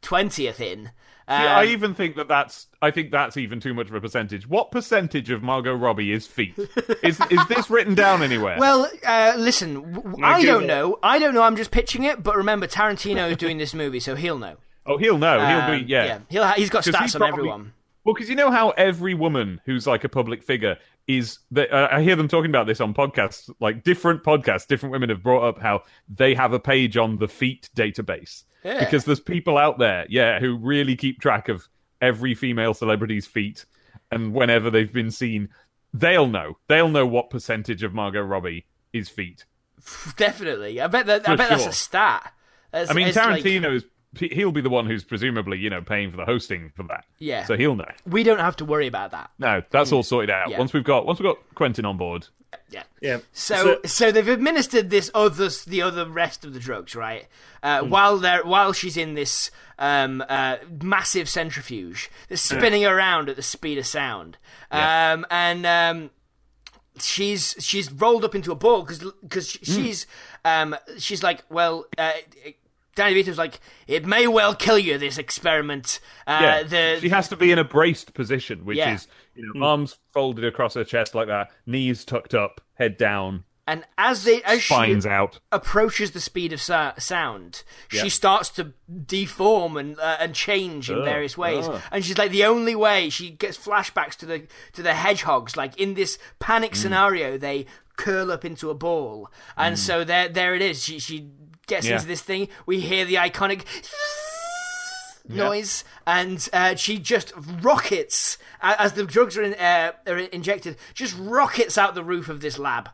twentieth in. Um, Yeah, I even think that that's. I think that's even too much of a percentage. What percentage of Margot Robbie is feet? Is is this written down anywhere? well, uh, listen, w- I Google don't know. I don't know. I'm just pitching it. But remember, Tarantino is doing this movie, so he'll know. [laughs] oh, he'll know. He'll Um, be yeah. He'll ha- he's got stats he's on probably- everyone. Well, because you know how every woman who's like a public figure is. That, I hear them talking about this on podcasts, like different podcasts. Different women have brought up how they have a page on the feet database Yeah. because there's people out there, yeah, who really keep track of every female celebrity's feet, and whenever they've been seen, they'll know. They'll know what percentage of Margot Robbie is feet. Definitely. I bet that. I bet that's a stat. I mean, like- Tarantino is. He'll be the one who's presumably, you know, paying for the hosting for that. Yeah. So he'll know. we don't have to worry about that. No, that's all sorted out. Yeah. Once we've got once we've got Quentin on board. Yeah. Yeah. So, so they've administered this other, the other rest of the drugs, right? Uh, While they're while she's in this um, uh, massive centrifuge, that's spinning around at the speed of sound, um, and um, she's she's rolled up into a ball because because she's um, she's like, well. Uh, Danny DeVito's like, it may well kill you. This experiment. Uh, Yeah, the she has to be in a braced position, which Yeah. is you know, arms folded across her chest like that, knees tucked up, head down, and as they as she spines out. approaches the speed of sa- sound, Yeah. she starts to deform and uh, and change in Ugh, various ways. ugh. And she's like the only way she gets flashbacks to the to the hedgehogs. Like in this panic Mm. scenario, they curl up into a ball, and so there there it is. She she gets Yeah. into this thing. We hear the iconic. Noise and uh, she just rockets as the drugs are, in, uh, are injected. Just rockets out the roof of this lab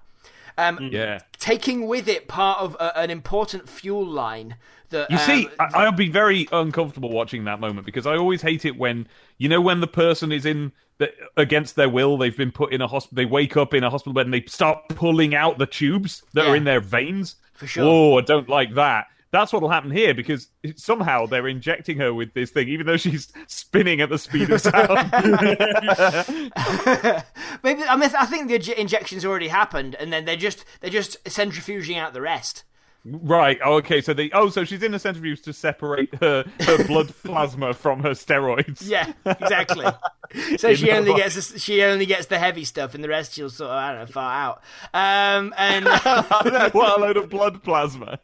Yeah. taking with it part of a, an important fuel line that You see, um, I, I'll be very uncomfortable watching that moment because I always hate it when you know when the person is in the, against their will. They've been put in a hospital. They wake up in a hospital bed and they start pulling out the tubes that Yeah. are in their veins. For sure. Oh, I don't like that. That's what will happen here because somehow they're injecting her with this thing, even though she's spinning at the speed of sound. [laughs] maybe I mean I think the injections already happened and then they're just they're just centrifuging out the rest. Right. Oh, okay. So the oh, so she's in the centrifuge to separate her her blood [laughs] plasma from her steroids. Yeah, exactly. [laughs] so she only gets the, she only gets the heavy stuff, and the rest she'll sort of I don't know fart out. Um, and [laughs] what a load of blood plasma.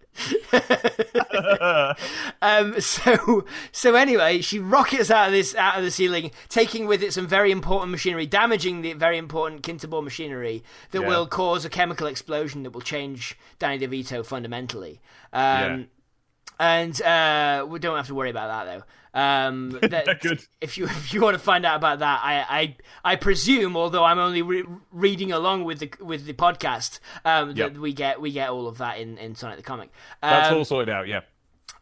um, so so anyway, she rockets out of this out of the ceiling, taking with it some very important machinery, damaging the very important Kintobor machinery that Yeah. will cause a chemical explosion that will change Danny DeVito fundamentally. Um, Yeah. And uh, we don't have to worry about that though. Um, [laughs] that, Good. If you [laughs] if you want to find out about that, I I, I presume, although I'm only re- reading along with the with the podcast, um, Yep. that we get we get all of that in, in Sonic the Comic. That's Um, all sorted out, yeah.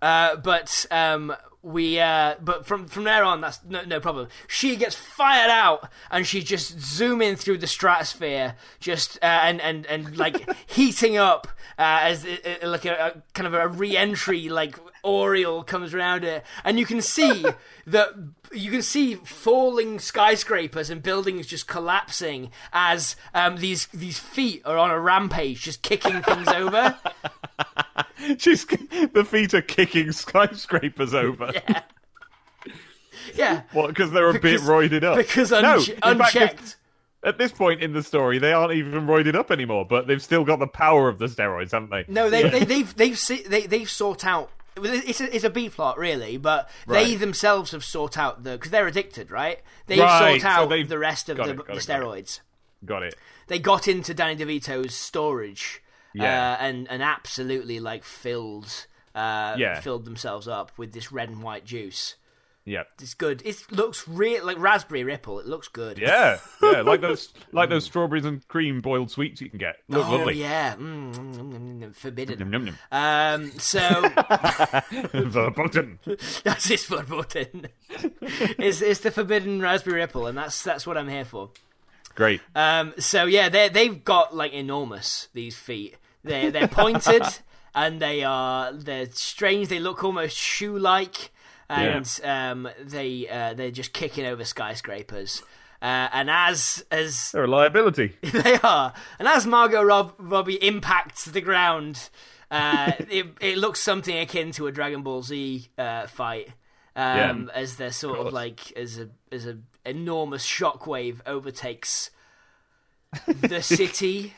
uh, but um, we uh, but from from there on, that's no, no problem. She gets fired out, and she just zoom in through the stratosphere, just uh, and and and like [laughs] heating up uh, as it, it- like a, a kind of a re-entry like Oriole comes around it, and you can see that you can see falling skyscrapers and buildings just collapsing as um, these these feet are on a rampage, just kicking things over. [laughs] She's the feet are kicking skyscrapers over. [laughs] Yeah. What? Because they're a bit roided up. Because no, unche- in fact, unchecked. at this point in the story, they aren't even roided up anymore, but they've still got the power of the steroids, haven't they? No, they, they, they've they've se- they they've sought out. It's a, it's a B plot, really, but they themselves have sought out the because they're addicted, right? They've Right, sought so out they've- the rest of the, it, the it, got it. steroids. Got it. They got into Danny DeVito's storage, Yeah. uh, and and absolutely like filled uh, Yeah. filled themselves up with this red and white juice. Yeah. It's good. It looks real like raspberry ripple. It looks good. Yeah, yeah, [laughs] like those, like those strawberries and cream boiled sweets you can get. Look Oh lovely. yeah, mm, mm, mm, mm, forbidden. Um, so the button. That's his button. it's it's the forbidden raspberry ripple, and that's that's what I'm here for. Great. Um, so yeah, they they've got like enormous these feet. They they're pointed [laughs] and they are they're strange. They look almost shoe like, and um, they uh, they're just kicking over skyscrapers. Uh, and as as They're a liability. [laughs] they are. And as Margot Rob- Robbie impacts the ground, uh, [laughs] it, it looks something akin to a Dragon Ball Z uh, fight. Um, as they're sort of course. like as a as a enormous shockwave overtakes [laughs] the city.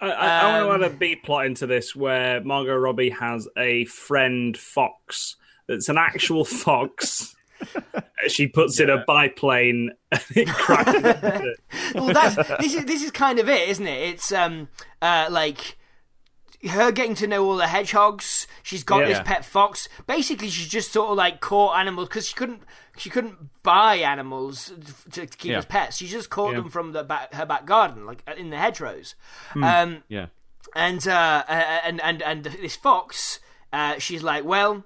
I, I, I Um, want to add a B plot into this where Margot Robbie has a friend fox that's an actual fox. [laughs] she puts in a biplane [laughs] and it crashes. [laughs] well, that's this is this is kind of it, isn't it? It's um uh like her getting to know all the hedgehogs. She's got this pet fox. Basically, she's just sort of like caught animals because she couldn't she couldn't buy animals to, to keep Yeah. as pets. She just caught Yeah. them from the back, her back garden, like in the hedgerows. Um, Yeah. and uh, uh, and and and this fox, uh, she's like, well,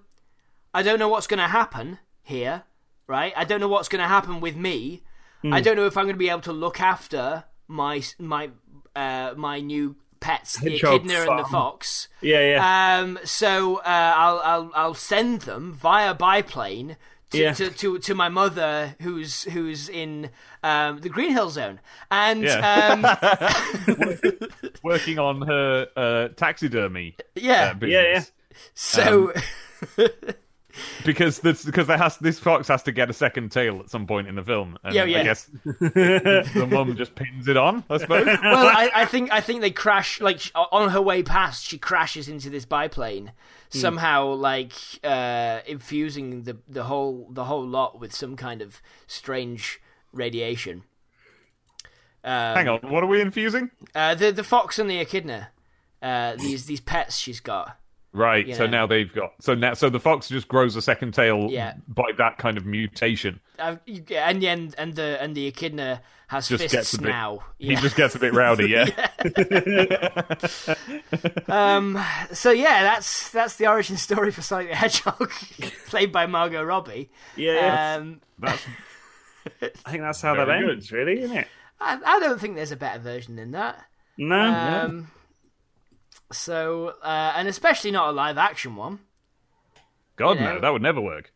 I don't know what's going to happen here, right? I don't know what's going to happen with me. I don't know if I'm going to be able to look after my my uh, my new pets, the [laughs] echidna and the fox. Yeah, yeah. Um, so uh, I'll I'll I'll send them via biplane. To, Yeah. to, to to my mother who's who's in um, the Green Hill Zone and Yeah. um, [laughs] [laughs] Working on her uh, taxidermy yeah uh. Yeah, yeah. so Because this because there has this fox has to get a second tail at some point in the film. And Yeah, yeah. I guess [laughs] the mum just pins it on. I suppose. well, I, I think I think they crash like on her way past. She crashes into this biplane, somehow like uh, infusing the the whole the whole lot with some kind of strange radiation. Um, Hang on, what are we infusing? uh, the the fox and the echidna, uh, these these pets she's got. Right. you So know. now they've got so now so the fox just grows a second tail Yeah. by that kind of mutation. Uh, and the and, and the and the echidna has Just fists gets a bit- now. He just gets a bit rowdy. [laughs] Yeah. Um, so yeah, that's that's the origin story for Sonic the Hedgehog, [laughs] played by Margot Robbie. yeah, yeah. Um, That's [laughs] I think that's how that ends, really, isn't it? I, I don't think there's a better version than that. No. Um, so, uh, and especially not a live action one. God You know? no, that would never work.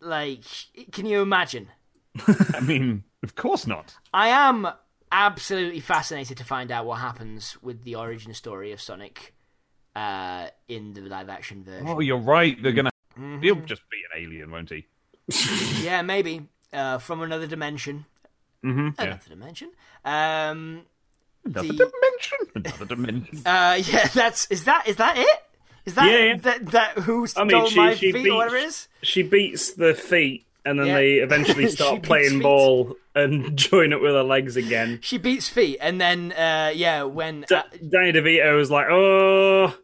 Like, can you imagine? [laughs] I mean, of course not. I am absolutely fascinated to find out what happens with the origin story of Sonic uh, in the live action version. Oh, you're right. They're gonna. Mm-hmm. He'll just be an alien, won't he? [laughs] Yeah, maybe uh, from another dimension. Mm-hmm. Another dimension. Um, Another the- dimension. [laughs] Another dimension. uh, yeah, that's is that is that it? Is that Yeah, yeah. that, that who stole I mean, she, my she feet beats, or whatever it is? She beats the feet, and then Yeah. they [laughs] eventually start playing feet. ball and [laughs] join up with her legs again. She beats feet, and then uh, yeah, when D- uh, Danny DeVito was like, "Oh,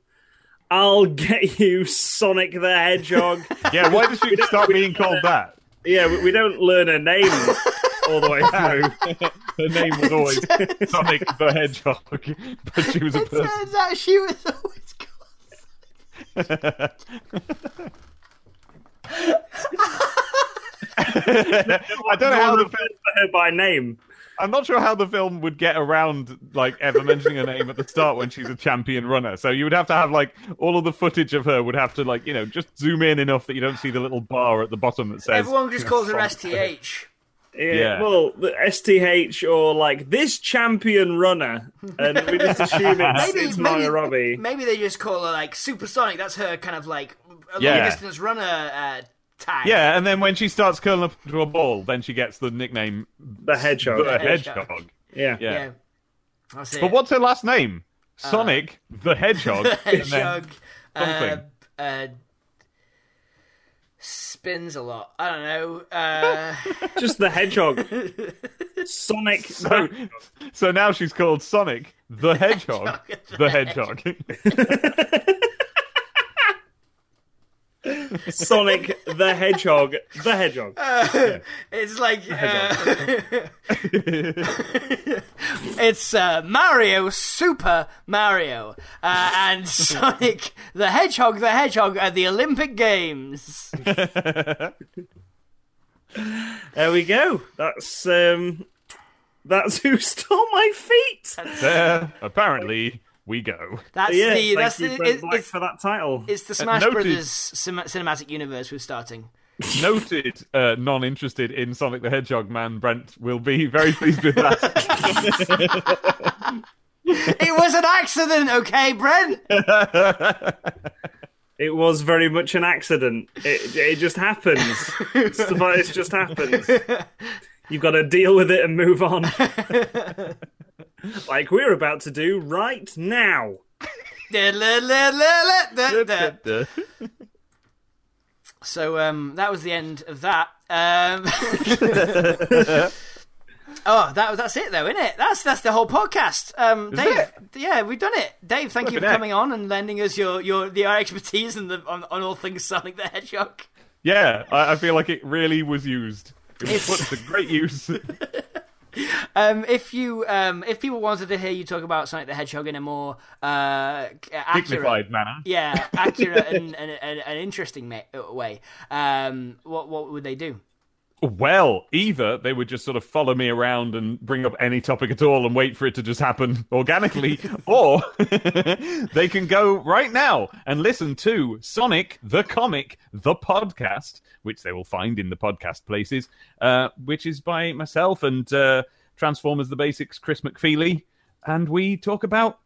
I'll get you, Sonic the Hedgehog." Yeah, why does she start being called that? yeah, we, we don't learn her name all the way [laughs] through. Her name was always [laughs] Sonic the Hedgehog, but she was a it person. turns out she was always called. [laughs] I don't know how the film. for her by name. I'm not sure how the film would get around like ever mentioning her name at the start when she's a champion runner. So you would have to have like all of the footage of her would have to like you know just zoom in enough that you don't see the little bar at the bottom that says. Everyone just calls her STH. Yeah, Yeah. Well, the STH or like this champion runner, and we just assume it's, [laughs] Maybe, it's maybe, Margot Robbie. maybe they just call her like Supersonic. That's her kind of like a Yeah. long distance runner uh, tag. Yeah, and then when she starts curling up into a ball, then she gets the nickname The hedgehog. the Hedgehog. Hedgehog. yeah. Yeah. yeah. That's it. But what's her last name? Sonic the Hedgehog. [laughs] and then- hedgehog uh, something. Spins a lot. I don't know. Uh, [laughs] Just the hedgehog. [laughs] Sonic. So, so now she's called Sonic the Hedgehog. The Hedgehog. [laughs] Sonic the Hedgehog. The Hedgehog. it's like uh, [laughs] it's uh, Mario Super Mario uh, and Sonic the Hedgehog the Hedgehog at the Olympic Games. [laughs] There we go. That's um that's who stole my feet. there, apparently, we go. That's yeah, the thank that's you, the Brent it, it's, for that title. it's the Smash noted. Brothers cin- cinematic universe we're starting. [laughs] Noted, uh, non-interested in Sonic the Hedgehog man, Brent will be very pleased with that. [laughs] It was an accident, okay, Brent. [laughs] It was very much an accident. It it just happens. Stuff like this just happens. You've got to deal with it and move on. Like we're about to do right now. So um, that was the end of that. Um, [laughs] oh, that that's it though, isn't it? That's that's the whole podcast. Um, Dave, it? yeah, we've done it. Dave, thank you for coming on and lending us your your the our expertise and the on, on all things Sonic the Hedgehog. yeah, I, I feel like it really was used. It was put to great use. [laughs] [laughs] Um, if you um, if people wanted to hear you talk about Sonic the Hedgehog in a more uh, accurate, Dignified manner. yeah, accurate [laughs] and, and, and an interesting ma- way, um, what what would they do? Well, either they would just sort of follow me around and bring up any topic at all and wait for it to just happen [laughs] organically, [laughs] or [laughs] they can go right now and listen to Sonic the Comic, the podcast, which they will find in the podcast places, uh, which is by myself and uh, Transformers the Basics, Chris McFeely, and we talk about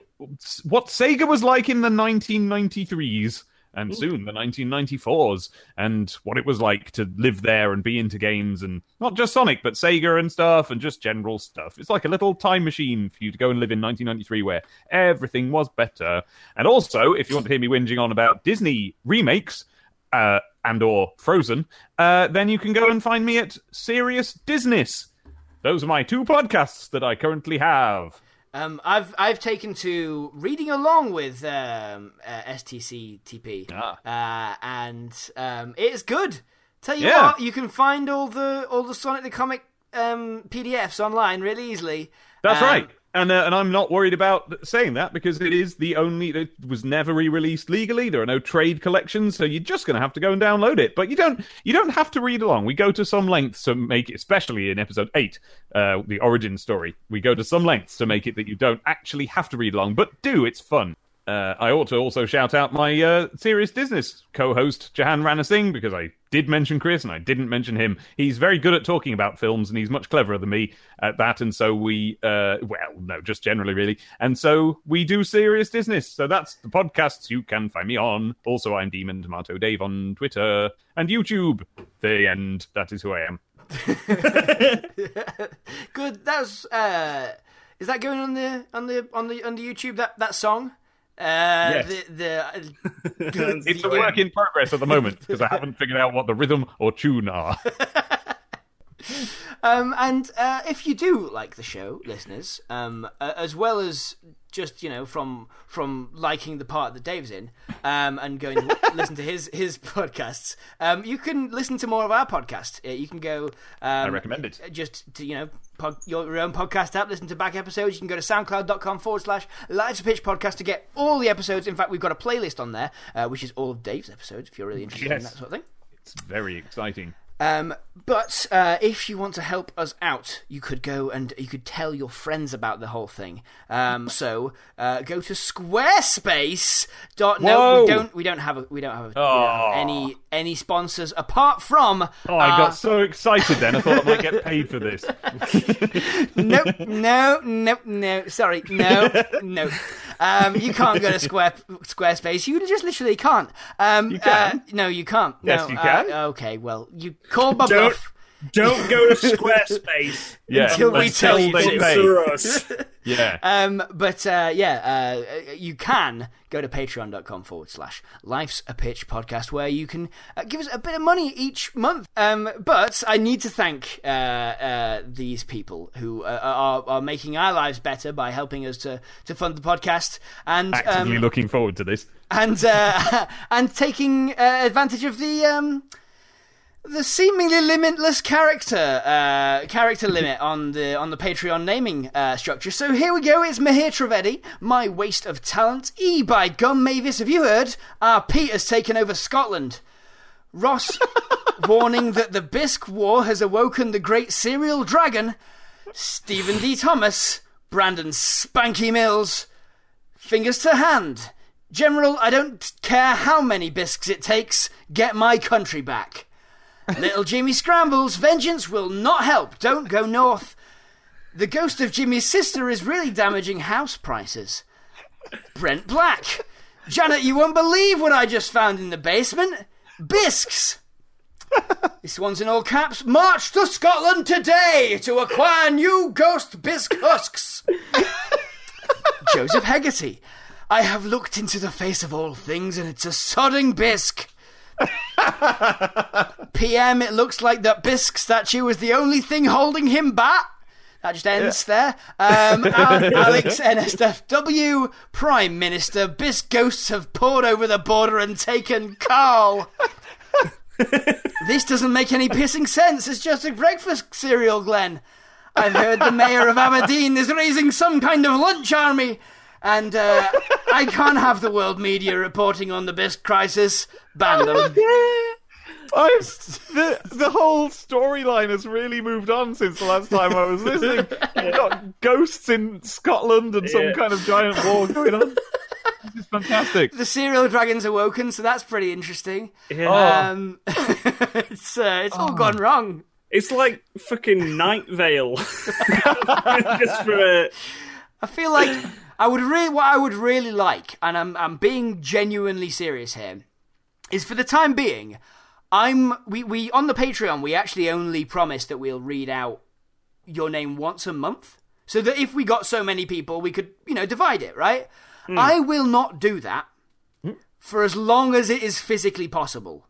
what Sega was like in the 1993s and soon the 1994s and what it was like to live there and be into games and not just Sonic but Sega and stuff and just general stuff. It's like a little time machine for you to go and live in 1993 where everything was better. And also, if you want to hear me whinging on about Disney remakes uh, and or Frozen, uh, then you can go and find me at Serious Disness. Those are my two podcasts that I currently have. Um, I've I've taken to reading along with um, uh, STCTP, Ah. uh, and um, it's good. Tell you Yeah. what, you can find all the all the Sonic the Comic um, PDFs online really easily. That's Um, right. And uh, and I'm not worried about saying that because it is the only it was never re-released legally. There are no trade collections, so you're just going to have to go and download it. But you don't you don't have to read along. We go to some lengths to make it, especially in episode eight, uh, the origin story. We go to some lengths to make it that you don't actually have to read along, but do. It's fun. Uh, I ought to also shout out my uh, serious business co-host Jahan Ranasingh because I did mention Chris and I didn't mention him. He's very good at talking about films and he's much cleverer than me at that. And so we, uh, well, no, just generally really. And so we do serious business. So that's the podcasts you can find me on. Also, I'm Demon Tomato Dave on Twitter and YouTube. The end. That is who I am. [laughs] Good. That's uh, is that going on the on the on the on the YouTube that that song? Uh, Yes. The the [laughs] It's a work in progress at the moment because I haven't figured out what the rhythm or tune are. [laughs] Um, and uh, if you do like the show, listeners, um, uh, as well as just you know from from liking the part that Dave's in, um, and going to [laughs] listen to his his podcasts, um, you can listen to more of our podcast. Uh, you can go. Um, I recommend it. Just to you know. Pod, your, your own podcast app, listen to back episodes. You can go to soundcloud.com forward slash Life's a Pitch podcast to get all the episodes. In fact, we've got a playlist on there, uh, which is all of Dave's episodes if you're really interested in that sort of thing. It's very exciting. Um, but uh, if you want to help us out, you could go and you could tell your friends about the whole thing. Um, so uh, go to Squarespace. Dot, no, we don't. We don't have. A, we don't have, a, we don't have any any sponsors apart from. Oh, I our- got so excited then. I thought I might get paid for this. [laughs] no, no, no, no. Sorry, no, no. [laughs] Um, you can't go to Square Squarespace. You just literally can't. Um, You can. Uh, no, you can't. Yes, no, you uh, can. okay, well, you call my Don't- bluff. Don't go to Squarespace [laughs] Yeah. Until we tell you to. sponsor us. Yeah. Um, but uh, yeah, uh, you can go to patreon.com forward slash life's a pitch podcast where you can uh, give us a bit of money each month. Um, but I need to thank uh, uh, these people who uh, are, are making our lives better by helping us to, to fund the podcast and Actively um, looking forward to this. and uh, [laughs] and taking uh, advantage of the um, the seemingly limitless character uh, character limit [laughs] on the on the Patreon naming uh, structure. So here we go. It's Mahir Trivedi, my waste of talent. E by gum Mavis. Have you heard? Our Pete has taken over Scotland. Ross [laughs] warning that the Bisque War has awoken the great cereal dragon. Stephen D. Thomas, Brandon Spanky Mills. Fingers to hand. General, I don't care how many bisques it takes, get my country back. Little Jimmy Scrambles, vengeance will not help, don't go north. The ghost of Jimmy's sister is really damaging house prices. Brent Black. Janet, you won't believe what I just found in the basement. Bisques. This one's in all caps. March to Scotland today to acquire new ghost bisque husks. Joseph Hegarty. I have looked into the face of all things and it's a sodding bisque. [laughs] PM, it looks like that bisque statue was the only thing holding him back. That just ends there. Um, [laughs] Alex NSFW, Prime Minister, bisque ghosts have poured over the border and taken Carl. [laughs] this doesn't make any pissing sense. It's just a breakfast cereal, Glenn. I've heard the mayor of Aberdeen is raising some kind of lunch army. And uh, [laughs] I can't have the world media reporting on the bisque crisis. Ban them. [laughs] I've, the the whole storyline has really moved on since the last time I was listening. You've [laughs] got ghosts in Scotland and some Yeah. kind of giant war going on. This is fantastic. The cereal dragon's awoken, so that's pretty interesting. Yeah. Um, it's uh, it's all gone wrong. It's like fucking Night Vale. Just for a. I feel like I would really, what I would really like, and I'm I'm being genuinely serious here, is for the time being, I'm we we on the Patreon we actually only promise that we'll read out your name once a month, so that if we got so many people, we could you know divide it, right? Hmm. I will not do that hmm. for as long as it is physically possible.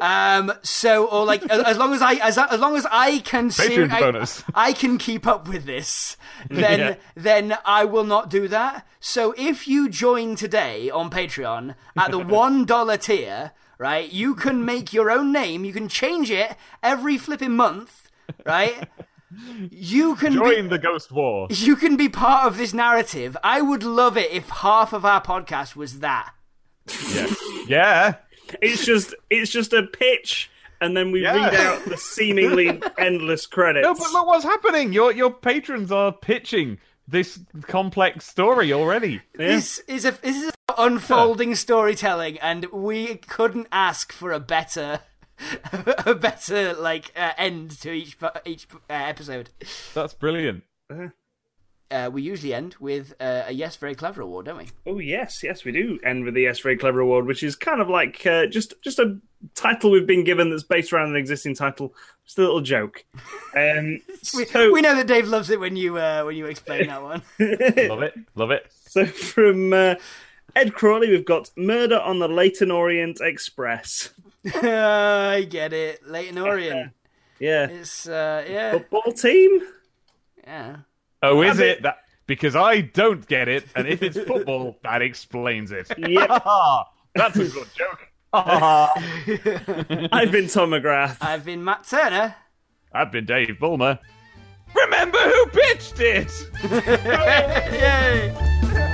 Um. So, or like, as, long as I, as, as long as I can, Patreon I. I can keep up with this, then Yeah. then I will not do that. So if you join today on Patreon at the [laughs] one dollar tier, right, you can make your own name. You can change it every flipping month, right? You can be, Join the Ghost War. you can be part of this narrative. I would love it if half of our podcast was that. Yeah. Yeah. It's just it's just a pitch, and then we Yeah. read out the seemingly [laughs] endless credits. No, but look what's happening. Your your patrons are pitching this complex story already. This is a this is unfolding storytelling, and we couldn't ask for a better. [laughs] a better like uh, end to each each uh, episode. That's brilliant. Uh, we usually end with uh, a yes, very clever award, don't we? Oh yes, yes, we do end with the Yes Very Clever Award, which is kind of like uh, just just a title we've been given that's based around an existing title. Just a little joke. Um, [laughs] We, so, we know that Dave loves it when you uh, when you explain that one. [laughs] Love it. Love it. so from uh, Ed Crawley, we've got Murder on the Leyton Orient Express. [laughs] I get it, Leyton Orient. Yeah, It's uh, yeah, football team. yeah. Oh, is I mean- it? That because I don't get it, and if it's football, [laughs] that explains it. Yep. [laughs] That's a good joke. [laughs] I've been Tom McGrath. I've been Matt Turner. I've been Dave Bulmer. Remember who pitched it? Yay!